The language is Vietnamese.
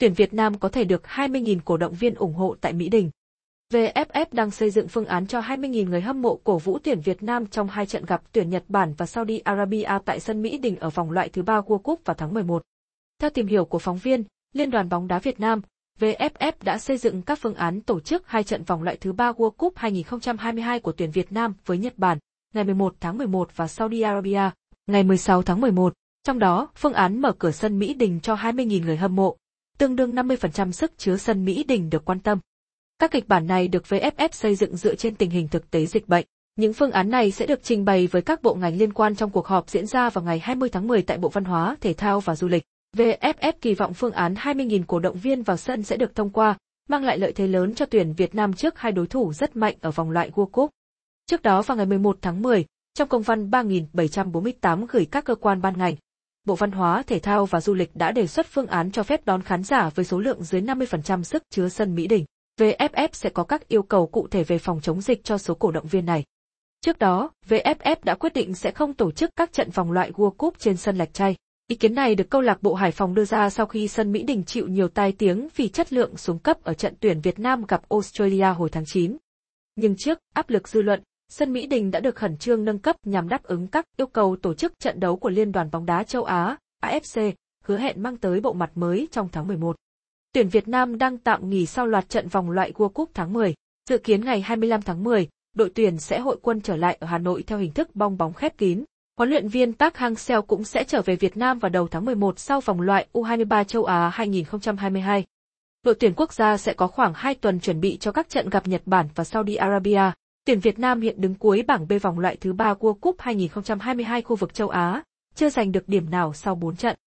tuyển Việt Nam có thể được 20.000 cổ động viên ủng hộ tại Mỹ Đình. VFF đang xây dựng phương án cho 20.000 người hâm mộ cổ vũ tuyển Việt Nam trong hai trận gặp tuyển Nhật Bản và Saudi Arabia tại sân Mỹ Đình ở vòng loại thứ ba World Cup vào tháng 11. Theo tìm hiểu của phóng viên, Liên đoàn bóng đá Việt Nam, VFF đã xây dựng các phương án tổ chức hai trận vòng loại thứ ba World Cup 2022 của tuyển Việt Nam với Nhật Bản, ngày 11 tháng 11 và Saudi Arabia, ngày 16 tháng 11. Trong đó, phương án mở cửa sân Mỹ Đình cho 20.000 người hâm mộ, tương đương 50% sức chứa sân Mỹ Đình được quan tâm. Các kịch bản này được VFF xây dựng dựa trên tình hình thực tế dịch bệnh. Những phương án này sẽ được trình bày với các bộ ngành liên quan trong cuộc họp diễn ra vào ngày 20 tháng 10 tại Bộ Văn hóa, Thể thao và Du lịch. VFF kỳ vọng phương án 20.000 cổ động viên vào sân sẽ được thông qua, mang lại lợi thế lớn cho tuyển Việt Nam trước hai đối thủ rất mạnh ở vòng loại World Cup. Trước đó vào ngày 11 tháng 10, trong công văn 3748 gửi các cơ quan ban ngành, Bộ Văn hóa, Thể thao và Du lịch đã đề xuất phương án cho phép đón khán giả với số lượng dưới 50% sức chứa sân Mỹ Đình. VFF sẽ có các yêu cầu cụ thể về phòng chống dịch cho số cổ động viên này. Trước đó, VFF đã quyết định sẽ không tổ chức các trận vòng loại World Cup trên sân Lạch Tray. Ý kiến này được câu lạc bộ Hải Phòng đưa ra sau khi sân Mỹ Đình chịu nhiều tai tiếng vì chất lượng xuống cấp ở trận tuyển Việt Nam gặp Australia hồi tháng 9. Nhưng trước áp lực dư luận, sân Mỹ Đình đã được khẩn trương nâng cấp nhằm đáp ứng các yêu cầu tổ chức trận đấu của Liên đoàn bóng đá châu Á, AFC, hứa hẹn mang tới bộ mặt mới trong tháng 11. Tuyển Việt Nam đang tạm nghỉ sau loạt trận vòng loại World Cup tháng 10. Dự kiến ngày 25 tháng 10, đội tuyển sẽ hội quân trở lại ở Hà Nội theo hình thức bong bóng khép kín. Huấn luyện viên Park Hang-seo cũng sẽ trở về Việt Nam vào đầu tháng 11 sau vòng loại U23 châu Á 2022. Đội tuyển quốc gia sẽ có khoảng 2 tuần chuẩn bị cho các trận gặp Nhật Bản và Saudi Arabia. Tuyển Việt Nam hiện đứng cuối bảng B vòng loại thứ 3 World Cup 2022 khu vực châu Á, chưa giành được điểm nào sau 4 trận.